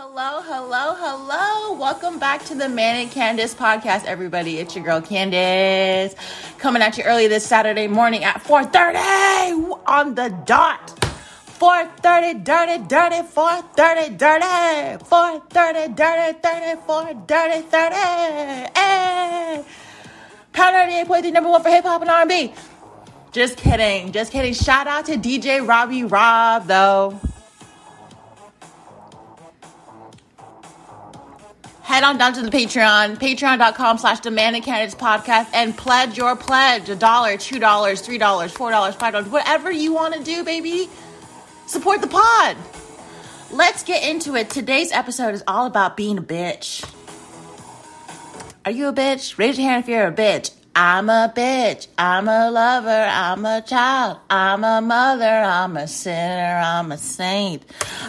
hello, hello, hello. Welcome back to the Manic Candice podcast, everybody. It's your girl Candice coming at you early this Saturday morning at 4.30 on the dot. 4.30, dirty, dirty, 4.30, dirty, 4.30, dirty, 30, 4, dirty, 30. Hey. Eh. Pound 98.3, number one for hip hop and R&B. Just kidding, just kidding. Shout out to DJ Robbie Rob, though. Head on down to the Patreon, patreon.com slash the Manic Candice podcast, and pledge your pledge. A dollar, two dollars, three dollars, four dollars, five dollars, whatever you want to do, baby. Support the pod. Let's get into it. Today's episode is all about being a bitch. Are you a bitch? Raise your hand if you're a bitch. I'm a bitch. I'm a lover. I'm a child. I'm a mother. I'm a sinner. I'm a saint.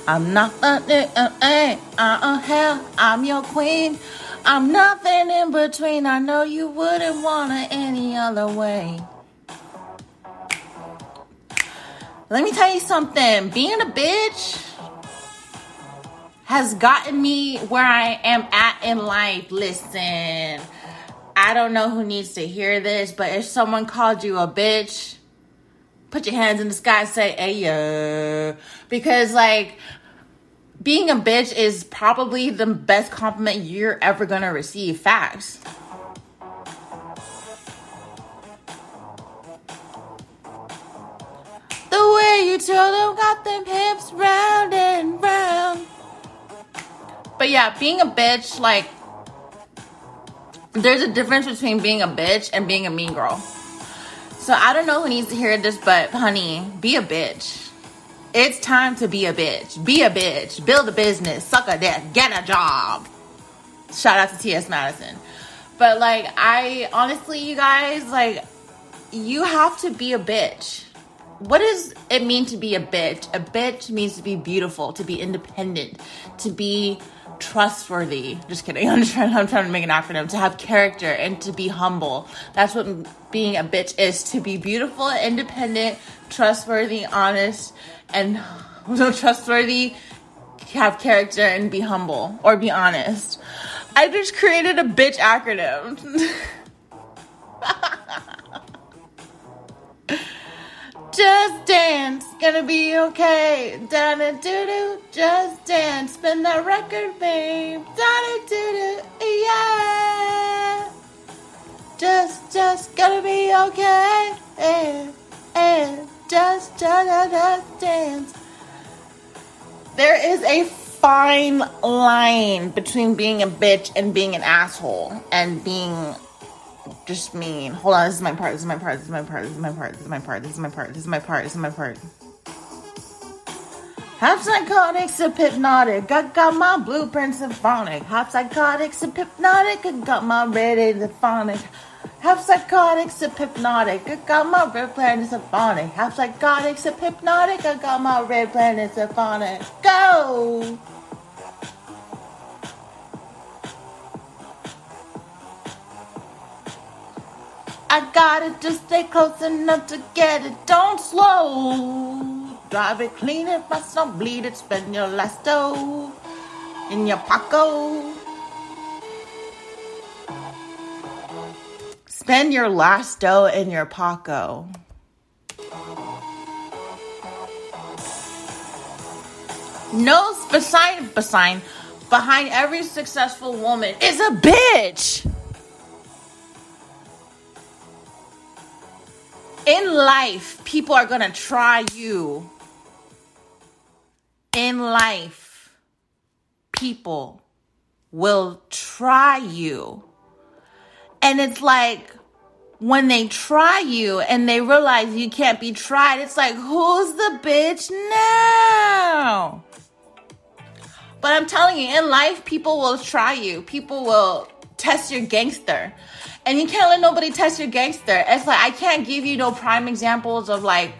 I'm not a uh, uh, uh, hell. I'm your queen. I'm nothing in between. I know you wouldn't want it any other way. Let me tell you something. Being a bitch has gotten me where I am at in life. Listen. I don't know who needs to hear this, but if someone called you a bitch, put your hands in the sky and say, hey, yeah. Because, like, being a bitch is probably the best compliment you're ever going to receive. Facts. The way you tell them got them hips round and round. But yeah, being a bitch, like, there's a difference between being a bitch and being a mean girl. So I don't know who needs to hear this, but honey, be a bitch. It's time to be a bitch. Be a bitch. Build a business. Suck a dick. Get a job. Shout out to T.S. Madison. But like, I honestly, you guys, like, you have to be a bitch. What does it mean to be a bitch? A bitch means to be beautiful, to be independent, to be trustworthy. Just kidding. I'm trying. I'm trying to make an acronym to have character and to be humble. That's what being a bitch is. To be beautiful, independent, trustworthy, honest, and so trustworthy, have character, and be humble or be honest. I just created a bitch acronym. Just dance, gonna be okay. Down and doo doo, just dance. Spin that record, babe. Down and doo doo, yeah. Just, just gonna be okay. And, and just, just, just dance. There is a fine line between being a bitch and being an asshole and being just mean. Hold on, this is my part. This is my part. This is my part. This is my part. This is my part. This is my part. This is my part. This is my part. Half psychotics and hypnotic. I got my blueprint symphonic. Half psychotics hypnotic. I got my ready symphonic. Half psychotics and hypnotic. I got my red planet symphonic. Half psychotics and hypnotic. I got my red planet symphonic. Go! I gotta just stay close enough to get it. Don't slow. Drive it clean if I don't bleed it. Spend your last dough in your pocket. Spend your last dough in your pocket. No, beside, beside, behind every successful woman is a bitch. In life, people are going to try you. In life, people will try you. And it's like when they try you and they realize you can't be tried, it's like, who's the bitch now? But I'm telling you, in life, people will try you. People will test your gangster and you can't let nobody test your gangster. It's like I can't give you no prime examples of like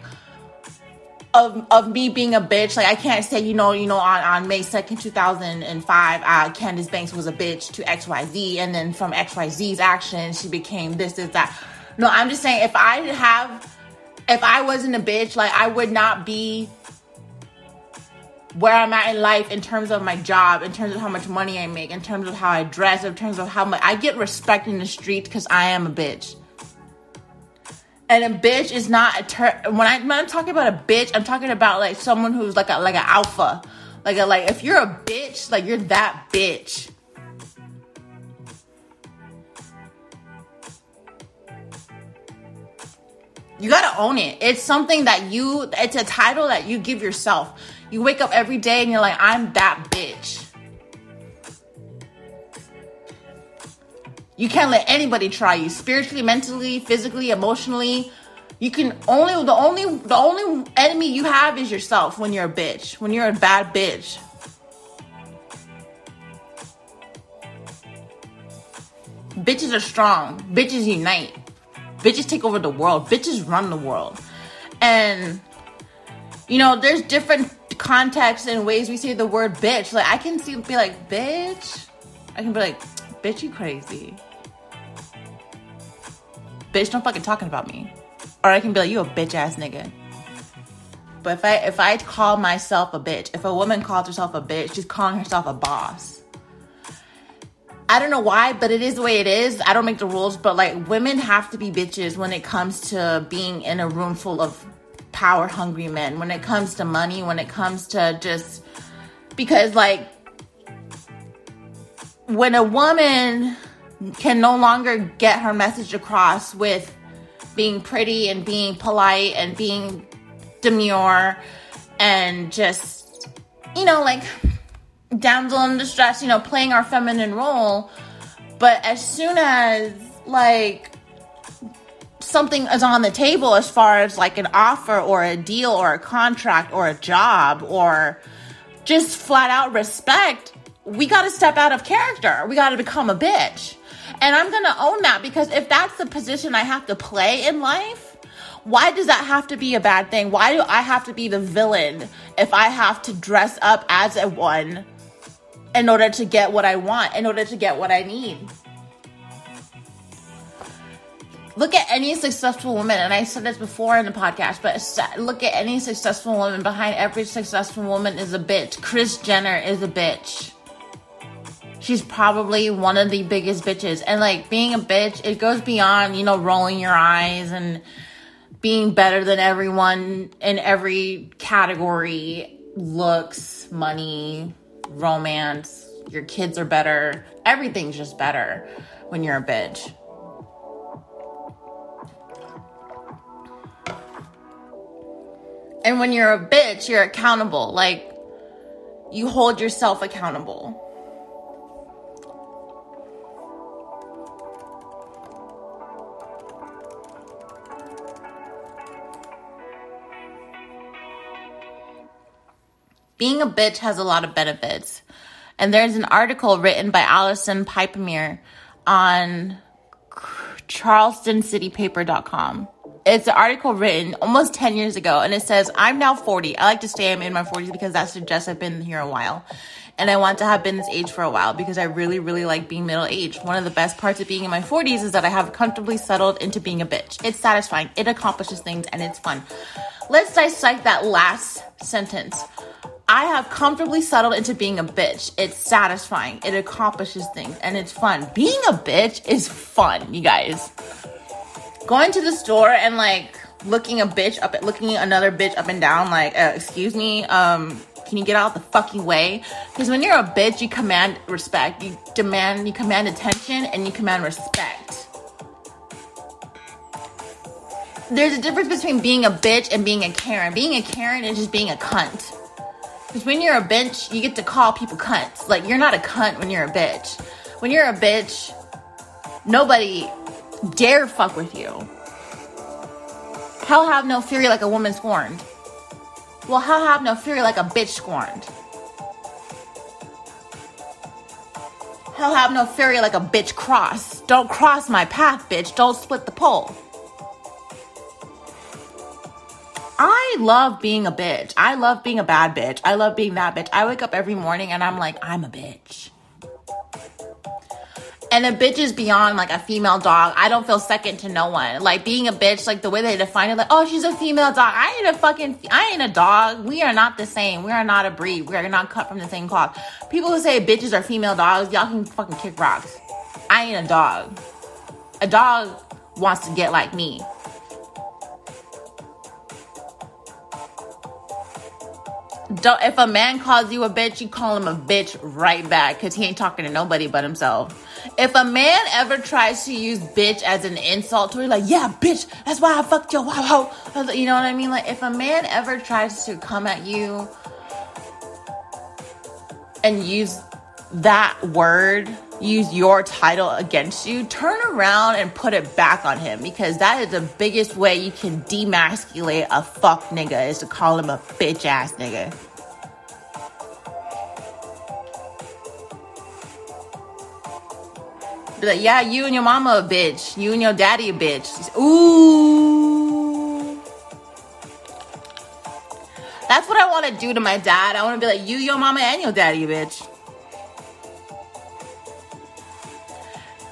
of of me being a bitch. Like I can't say, you know, you know, on, on May second, two thousand and five, uh, Candice Banks was a bitch to X Y Z, and then from X Y Z's actions, she became this, is that. No, I'm just saying, if I have, if I wasn't a bitch, like I would not be where I'm at in life in terms of my job, in terms of how much money I make, in terms of how I dress, in terms of how much I get respect in the street because I am a bitch. And a bitch is not a ter- when when I'm talking about a bitch, I'm talking about like someone who's like a like an alpha. Like a, like if you're a bitch, like you're that bitch. You gotta own it. It's something that you, it's a title that you give yourself. You wake up every day and you're like, I'm that bitch. You can't let anybody try you spiritually, mentally, physically, emotionally. You can only the only the only enemy you have is yourself when you're a bitch. When you're a bad bitch. Bitches are strong. Bitches unite. Bitches take over the world. Bitches run the world. And you know, there's different contexts and ways we say the word bitch. Like I can see be like, bitch. I can be like, bitch, you crazy bitch, don't fucking talking about me. Or I can be like, you a bitch ass nigga. But if I if I call myself a bitch, if a woman calls herself a bitch, she's calling herself a boss. I don't know why, but it is the way it is. I don't make the rules, but like women have to be bitches when it comes to being in a room full of power hungry men, when it comes to money, when it comes to just because like when a woman can no longer get her message across with being pretty and being polite and being demure and just, you know, like damsel in distress, you know, playing our feminine role. But as soon as, like, something is on the table as far as like an offer or a deal or a contract or a job or just flat out respect, we got to step out of character. We got to become a bitch. And I'm going to own that because if that's the position I have to play in life, why does that have to be a bad thing? Why do I have to be the villain if I have to dress up as a one in order to get what I want, in order to get what I need? Look at any successful woman, and I said this before in the podcast, but look at any successful woman. Behind every successful woman is a bitch. Kris Jenner is a bitch she's probably one of the biggest bitches. And like being a bitch, it goes beyond, you know, rolling your eyes and being better than everyone in every category looks, money, romance, your kids are better. Everything's just better when you're a bitch. And when you're a bitch, you're accountable. Like, you hold yourself accountable. being a bitch has a lot of benefits. And there's an article written by Alison Piepmeier on charlestoncitypaper.com. It's an article written almost 10 years ago, and it says, I'm now 40. I like to say I'm in my 40s because that suggests I've been here a while. And I want to have been this age for a while because I really, really like being middle aged. One of the best parts of being in my 40s is that I have comfortably settled into being a bitch. It's satisfying, it accomplishes things, and it's fun. Let's dissect that last sentence. I have comfortably settled into being a bitch. It's satisfying. It accomplishes things and it's fun. Being a bitch is fun, you guys. Going to the store and like looking a bitch up at looking another bitch up and down like, uh, excuse me, um, can you get out the fucking way? Because when you're a bitch, you command respect. You demand, you command attention and you command respect. There's a difference between being a bitch and being a Karen. Being a Karen is just being a cunt. Because when you're a bitch, you get to call people cunts. Like, you're not a cunt when you're a bitch. When you're a bitch, nobody dare fuck with you. Hell have no fury like a woman scorned. Well, hell have no fury like a bitch scorned. Hell have no fury like a bitch cross. Don't cross my path, bitch. Don't split the pole. I love being a bitch. I love being a bad bitch. I love being that bitch. I wake up every morning and I'm like, I'm a bitch. And a bitch is beyond like a female dog. I don't feel second to no one. Like being a bitch, like the way they define it, like, oh, she's a female dog. I ain't a fucking, I ain't a dog. We are not the same. We are not a breed. We are not cut from the same cloth. People who say bitches are female dogs, y'all can fucking kick rocks. I ain't a dog. A dog wants to get like me. Don't, if a man calls you a bitch, you call him a bitch right back because he ain't talking to nobody but himself. If a man ever tries to use bitch as an insult to you, like, yeah, bitch, that's why I fucked your wow, you know what I mean? Like, if a man ever tries to come at you and use that word, use your title against you, turn around and put it back on him because that is the biggest way you can demasculate a fuck nigga is to call him a bitch ass nigga. Be like, yeah, you and your mama a bitch. You and your daddy a bitch. Ooh. That's what I want to do to my dad. I want to be like, you, your mama, and your daddy bitch.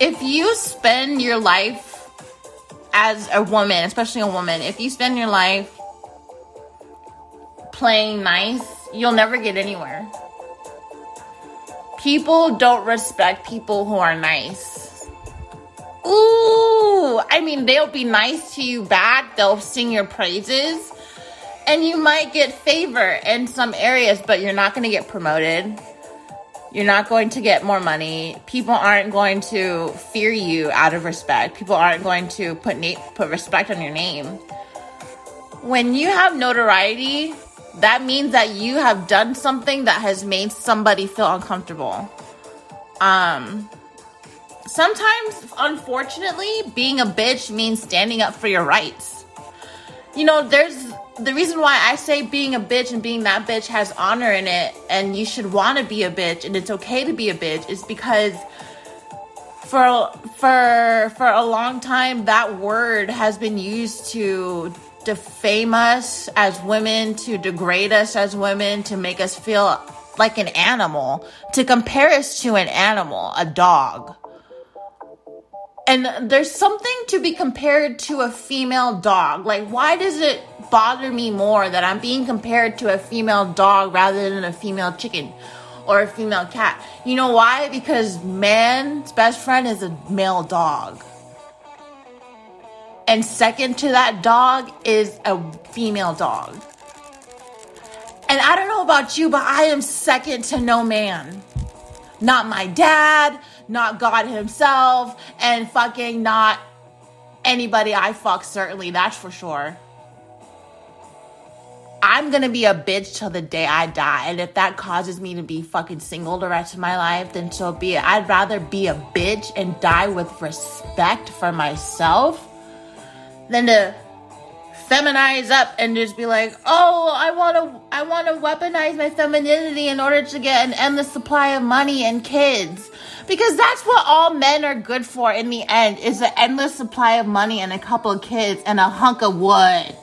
If you spend your life as a woman, especially a woman, if you spend your life playing nice, you'll never get anywhere people don't respect people who are nice. Ooh, I mean, they'll be nice to you back, they'll sing your praises, and you might get favor in some areas, but you're not going to get promoted. You're not going to get more money. People aren't going to fear you out of respect. People aren't going to put na- put respect on your name. When you have notoriety, that means that you have done something that has made somebody feel uncomfortable. Um, sometimes, unfortunately, being a bitch means standing up for your rights. You know, there's the reason why I say being a bitch and being that bitch has honor in it, and you should want to be a bitch, and it's okay to be a bitch, is because for for for a long time that word has been used to defame us as women, to degrade us as women, to make us feel like an animal, to compare us to an animal, a dog. And there's something to be compared to a female dog. Like, why does it bother me more that I'm being compared to a female dog rather than a female chicken or a female cat? You know why? Because man's best friend is a male dog. And second to that dog is a female dog. And I don't know about you, but I am second to no man. Not my dad, not God Himself, and fucking not anybody I fuck, certainly, that's for sure. I'm gonna be a bitch till the day I die. And if that causes me to be fucking single the rest of my life, then so be it. I'd rather be a bitch and die with respect for myself than to feminize up and just be like, "Oh, I want to I want to weaponize my femininity in order to get an endless supply of money and kids." Because that's what all men are good for in the end is an endless supply of money and a couple of kids and a hunk of wood.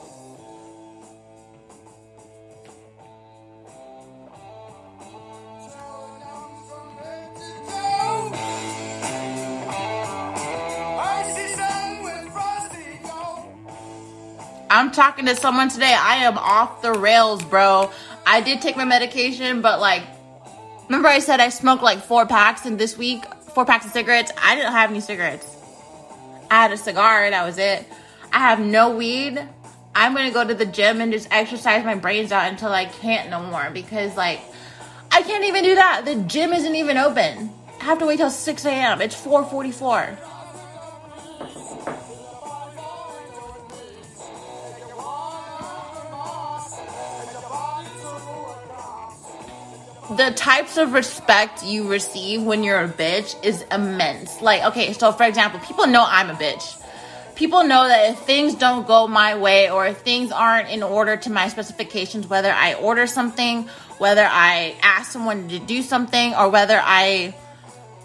I'm talking to someone today. I am off the rails, bro. I did take my medication, but like, remember I said I smoked like four packs in this week, four packs of cigarettes. I didn't have any cigarettes. I had a cigar, that was it. I have no weed. I'm gonna go to the gym and just exercise my brains out until I can't no more because like I can't even do that. The gym isn't even open. I have to wait till 6 a.m. It's 444. The types of respect you receive when you're a bitch is immense. Like, okay, so for example, people know I'm a bitch. People know that if things don't go my way or if things aren't in order to my specifications, whether I order something, whether I ask someone to do something, or whether I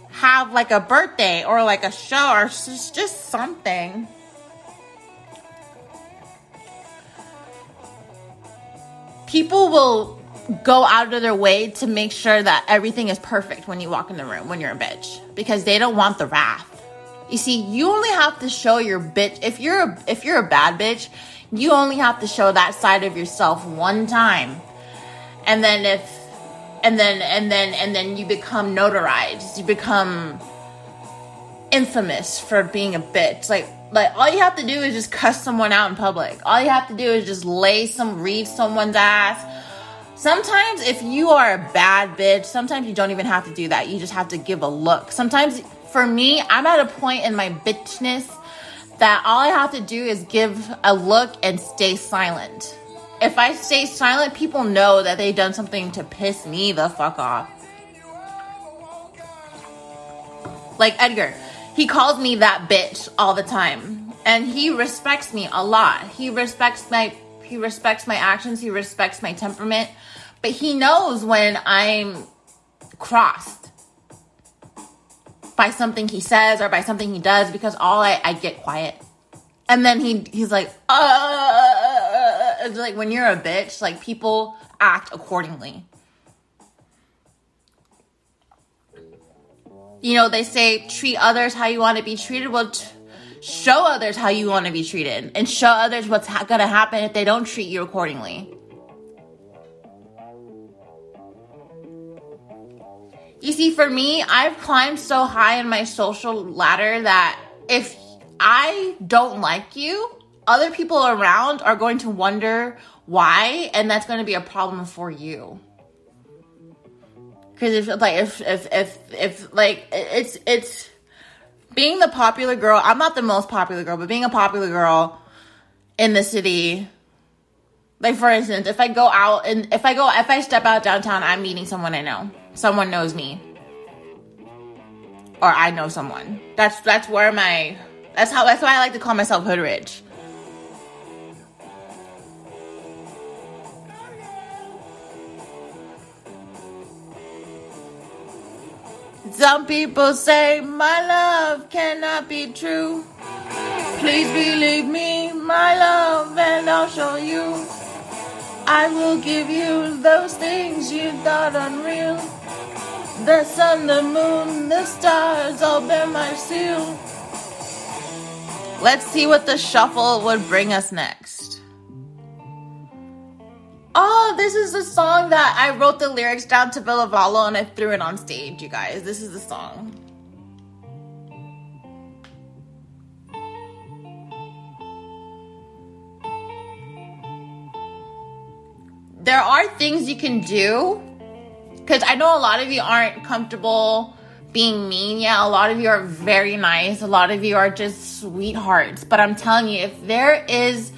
have like a birthday or like a show or just, just something. People will go out of their way to make sure that everything is perfect when you walk in the room when you're a bitch because they don't want the wrath. You see, you only have to show your bitch if you're a, if you're a bad bitch, you only have to show that side of yourself one time. And then if and then and then and then you become notarized. You become infamous for being a bitch. Like like all you have to do is just cuss someone out in public. All you have to do is just lay some read someone's ass. Sometimes if you are a bad bitch, sometimes you don't even have to do that. You just have to give a look. Sometimes for me, I'm at a point in my bitchness that all I have to do is give a look and stay silent. If I stay silent, people know that they've done something to piss me the fuck off. Like Edgar, he calls me that bitch all the time. And he respects me a lot. He respects my he respects my actions, he respects my temperament, but he knows when I'm crossed by something he says or by something he does because all I, I get quiet. And then he he's like, uh, it's like when you're a bitch, like people act accordingly. You know, they say treat others how you want to be treated. Well, t- show others how you want to be treated and show others what's ha- going to happen if they don't treat you accordingly. You see, for me, I've climbed so high in my social ladder that if I don't like you, other people around are going to wonder why, and that's going to be a problem for you. Because if like if if if if like it's it's being the popular girl. I'm not the most popular girl, but being a popular girl in the city. Like for instance, if I go out and if I go if I step out downtown, I'm meeting someone I know someone knows me or I know someone. That's that's where my that's how that's why I like to call myself hood rich. Some people say my love cannot be true. Please believe me, my love, and I'll show you. I will give you those things you thought unreal. The sun, the moon, the stars all bear my seal. Let's see what the shuffle would bring us next. Oh, this is a song that I wrote the lyrics down to Ville Valo and I threw it on stage, you guys. This is the song. there are things you can do because I know a lot of you aren't comfortable being mean. Yeah, a lot of you are very nice. A lot of you are just sweethearts. But I'm telling you, if there is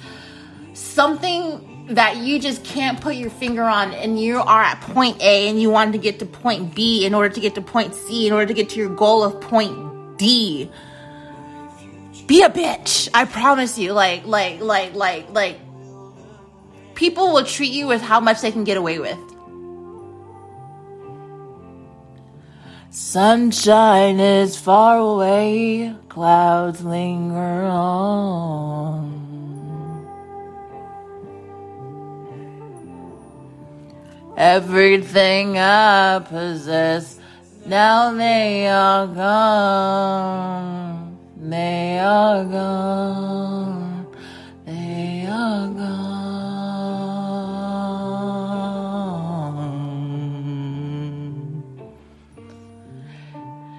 something that you just can't put your finger on and you are at point A and you want to get to point B in order to get to point C in order to get to your goal of point D, be a bitch. I promise you. Like, like, like, like, like, people will treat you with how much they can get away with. Sunshine is far away, clouds linger on. Everything I possess, now they are gone. They are gone. They are gone.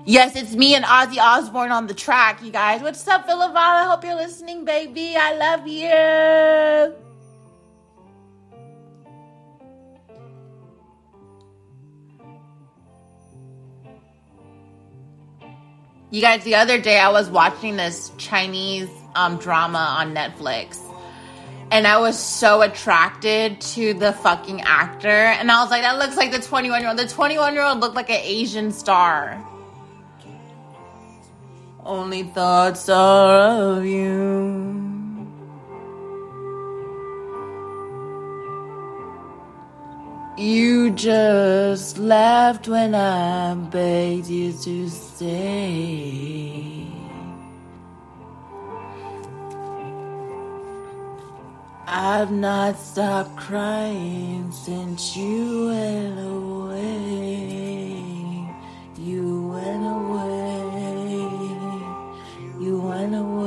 Yes, it's me and Ozzy Osbourne on the track, you guys. What's up, Villavana? Hope you're listening, baby. I love you. You guys, the other day I was watching this Chinese um, drama on Netflix. And I was so attracted to the fucking actor. And I was like, that looks like the 21 year old. The 21 year old looked like an Asian star. Only thoughts are of you. You just left when I begged you to stay. I've not stopped crying since you went away. Went away.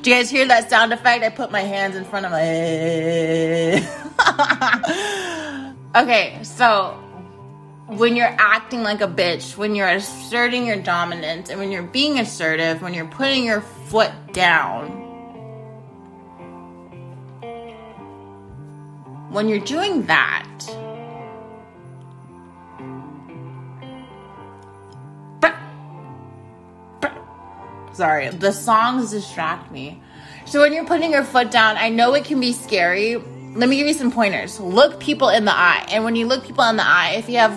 Do you guys hear that sound effect? I put my hands in front of my head. okay, so when you're acting like a bitch, when you're asserting your dominance, and when you're being assertive, when you're putting your foot down, when you're doing that, sorry, the songs distract me. So when you're putting your foot down, I know it can be scary. Let me give you some pointers. Look people in the eye. And when you look people in the eye, if you have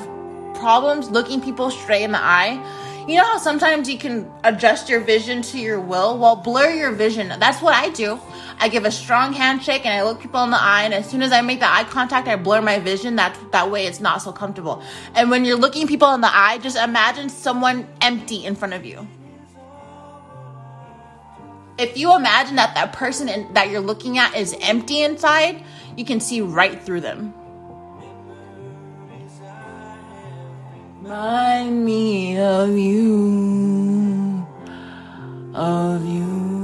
problems looking people straight in the eye, you know how sometimes you can adjust your vision to your will? Well, blur your vision. That's what I do. I give a strong handshake and I look people in the eye, and as soon as I make the eye contact, I blur my vision. That that way, it's not so comfortable. And when you're looking people in the eye, just imagine someone empty in front of you. If you imagine that that person in, that you're looking at is empty inside, you can see right through them. Remind me of you, of you,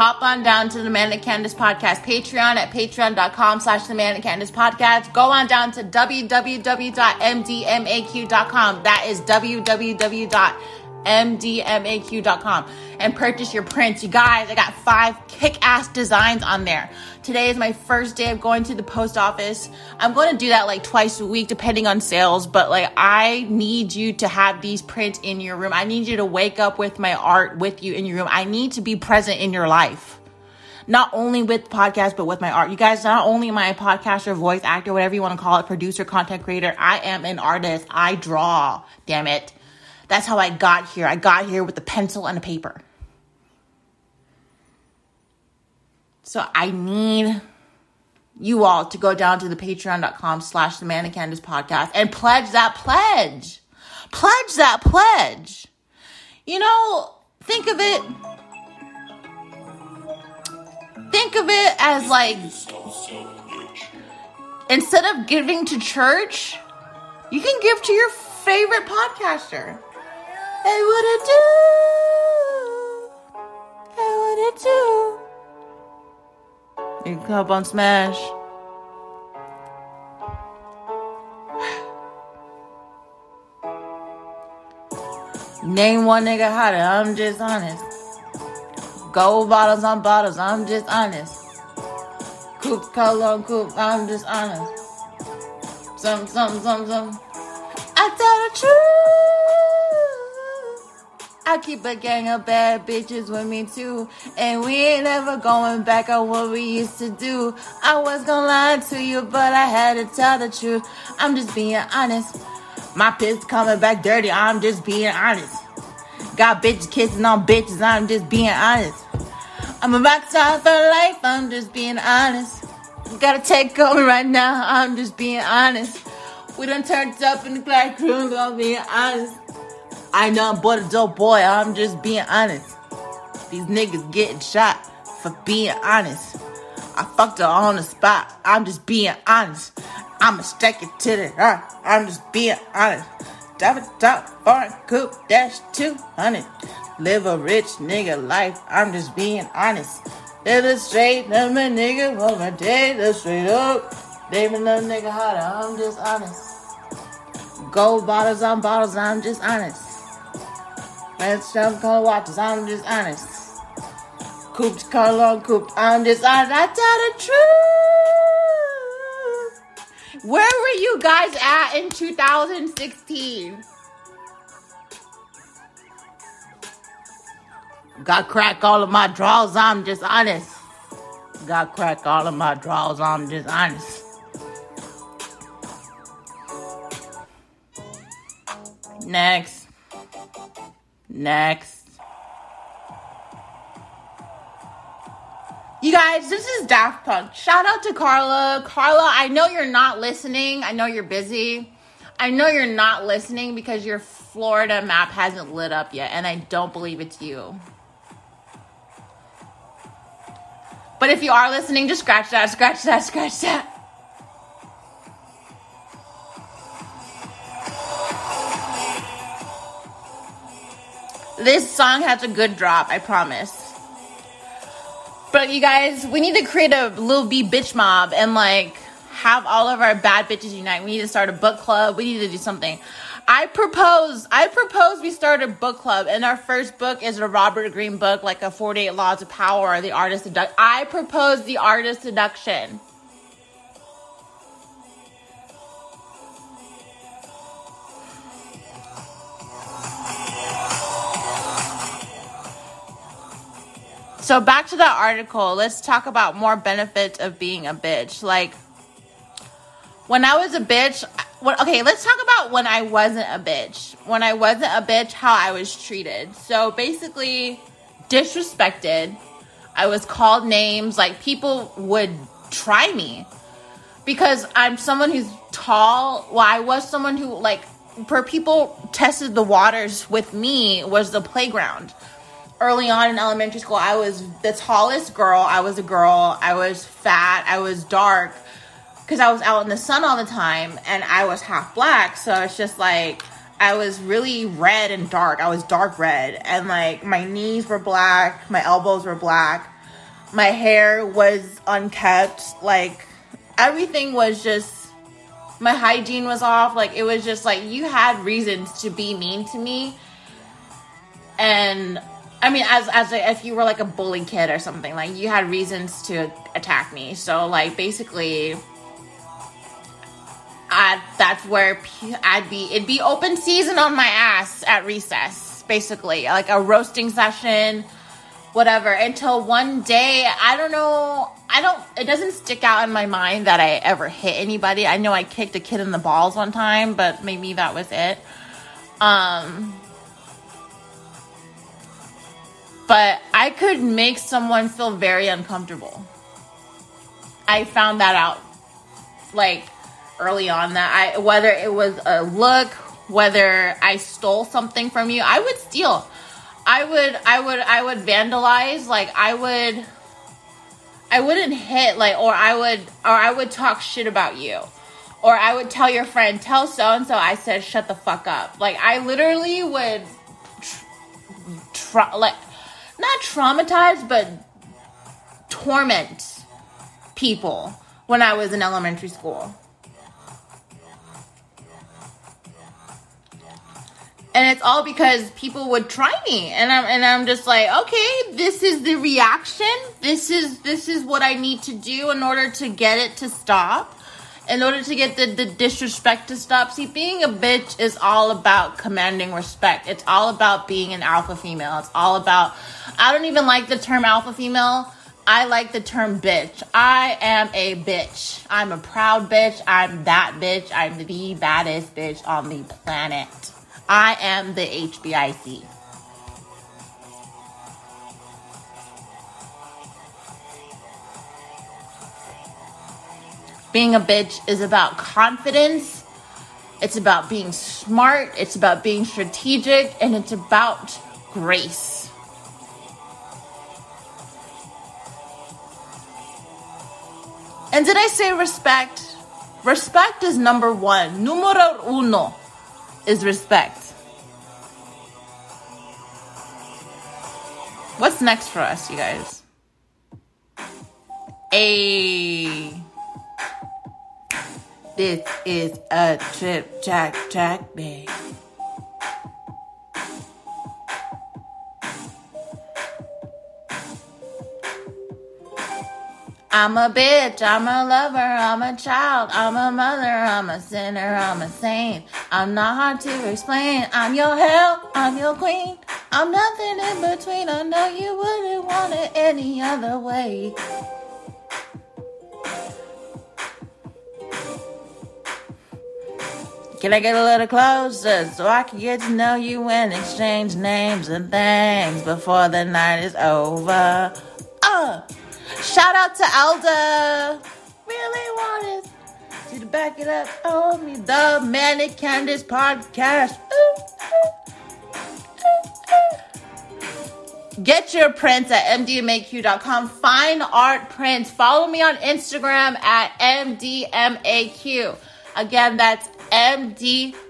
hop on down to the Manic Candice podcast Patreon at patreon.com slash the Manic Candice podcast. Go on down to www.mdmaq.com. That is www.mdmaq.com and purchase your prints. You guys, I got five kick ass designs on there. Today is my first day of going to the post office. I'm going to do that like twice a week, depending on sales. But like, I need you to have these prints in your room. I need you to wake up with my art with you in your room. I need to be present in your life. Not only with podcast, but with my art. You guys, not only am I a podcaster, voice actor, whatever you want to call it, producer, content creator, I am an artist. I draw. Damn it. That's how I got here. I got here with a pencil and a paper. So I need you all to go down to the patreon.com slash the Manic Candice podcast and pledge that pledge. Pledge that pledge. You know, think of it. Think of it as like instead of giving to church, you can give to your favorite podcaster. Hey, what it do? Hey, what it do? You can come on Smash. Name one nigga hotter, I'm just honest. Gold bottles on bottles, I'm just honest. Coupe color on coupe, I'm just honest. Some, some, some, some. I tell the truth. I keep a gang of bad bitches with me too. And we ain't ever going back on what we used to do. I was gonna lie to you, but I had to tell the truth. I'm just being honest. My piss coming back dirty, I'm just being honest. Got bitches kissing on bitches, I'm just being honest. I'm a to die for life, I'm just being honest. Gotta take over right now, I'm just being honest. We done turned up in the black room, I'm being honest. I know I'm but a dope boy. I'm just being honest. These niggas getting shot for being honest. I fucked her on the spot. I'm just being honest. I'ma stack it to the heart. I'm just being honest. It top, foreign coupe, dash 200. Live a rich nigga life. I'm just being honest. Live a straight, a nigga, want my live straight up. Name another nigga hotter. I'm just honest. Gold bottles on bottles, I'm just honest. Let's jump color watches. I'm just honest. Cooped color on cooped. I'm just honest. I tell the truth. Where were you guys at in 2016? Got crack all of my draws. I'm just honest. Got crack all of my draws. I'm just honest. Next. Next. You guys, this is Daft Punk. Shout out to Carla. Carla, I know you're not listening. I know you're busy. I know you're not listening because your Florida map hasn't lit up yet, and I don't believe it's you. But if you are listening, just scratch that, scratch that, scratch that. This song has a good drop, I promise. But you guys, we need to create a little B bitch mob and like have all of our bad bitches unite. We need to start a book club. We need to do something. I propose, I propose we start a book club, and our first book is a Robert Greene book, like a 48 Laws of Power or the Art of Seduction. I propose the Art of Seduction. So back to that article, let's talk about more benefits of being a bitch. Like when I was a bitch, when, okay, let's talk about when I wasn't a bitch. When I wasn't a bitch, how I was treated. So basically, disrespected. I was called names. Like people would try me because I'm someone who's tall. Well, I was someone who like for people tested the waters with me was the playground early on in elementary school, I was the tallest girl. I was a girl. I was fat. I was dark because I was out in the sun all the time and I was half black. So it's just like I was really red and dark. I was dark red and like my knees were black, my elbows were black, my hair was unkept. Like everything was just my hygiene was off. Like it was just like you had reasons to be mean to me. And I mean, as as a, if you were like a bully kid or something, like you had reasons to attack me. So like basically, I that's where I'd be. It'd be open season on my ass at recess, basically, like a roasting session, whatever. Until one day, I don't know. I don't. It doesn't stick out in my mind that I ever hit anybody. I know I kicked a kid in the balls one time, but maybe that was it. Um but I could make someone feel very uncomfortable. I found that out like early on that I whether it was a look, whether I stole something from you, I would steal. I would I would I would vandalize, like I would I wouldn't hit like or I would or I would talk shit about you. Or I would tell your friend, tell so and so I said shut the fuck up. Like I literally would try like not traumatize, but torment people when I was in elementary school. And it's all because people would try me and I'm and I'm just like, okay, this is the reaction. This is this is what I need to do in order to get it to stop in order to get the, the disrespect to stop. See, being a bitch is all about commanding respect. It's all about being an alpha female. It's all about, I don't even like the term alpha female. I like the term bitch. I am a bitch. I'm a proud bitch. I'm that bitch. I'm the baddest bitch on the planet. I am the HBIC. Being a bitch is about confidence, it's about being smart, it's about being strategic, and it's about grace. And did I say respect? Respect is number one. Numero uno is respect. What's next for us, you guys? A. This is a trip track track, babe. I'm a bitch, I'm a lover, I'm a child, I'm a mother, I'm a sinner, I'm a saint. I'm not hard to explain. I'm your hell, I'm your queen. I'm nothing in between. I know you wouldn't want it any other way. Can I get a little closer so I can get to know you and exchange names and things before the night is over? Uh, shout out to Elda. Really wanted you to back it up on me. The Manic Candice podcast. Ooh, Get your prints at mdmaq.com. Fine art prints. Follow me on Instagram at mdmaq. Again, that's mdmaq.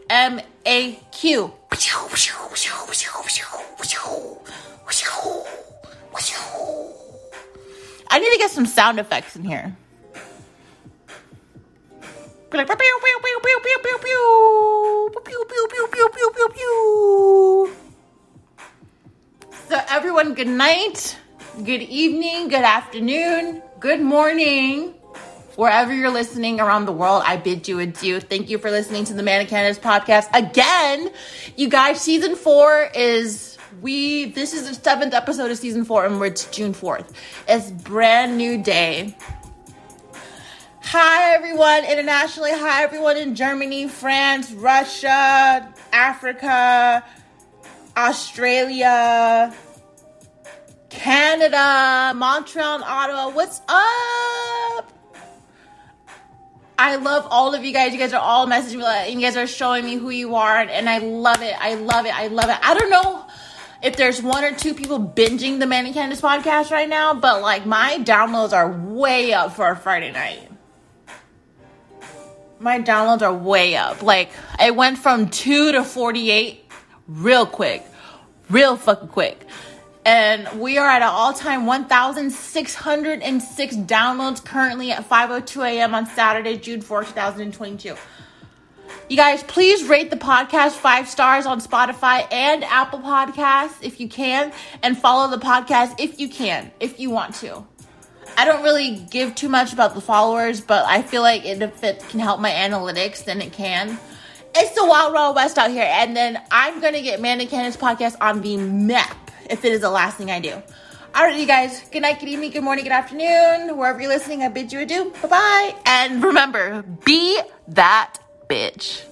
I need to get some sound effects in here. So, everyone, good night, good evening, good afternoon, good morning. Wherever you're listening around the world, I bid you adieu. Thank you for listening to the Manic Candice podcast. Again, you guys, season four is we this is the seventh episode of season four, and it's June 4th. It's brand new day. Hi everyone internationally. Hi everyone in Germany, France, Russia, Africa, Australia, Canada, Montreal, and Ottawa. What's up? I love all of you guys. You guys are all messaging me, and you guys are showing me who you are, and I love it. I love it. I love it. I don't know if there's one or two people binging the Manic Candice podcast right now, but like my downloads are way up for a Friday night. My downloads are way up. Like it went from two to 48 real quick, real fucking quick. And we are at an all time 1,606 downloads currently at 5.02 a.m. on Saturday, June 4, 2022. You guys, please rate the podcast five stars on Spotify and Apple Podcasts if you can, and follow the podcast if you can, if you want to. I don't really give too much about the followers, but I feel like if it can help my analytics, then it can. It's the Wild Wild West out here, and then I'm gonna get Manic Candice podcast on the map if it is the last thing I do. All right, you guys. Good night, good evening, good morning, good afternoon. Wherever you're listening, I bid you adieu. Bye bye. And remember, be that bitch.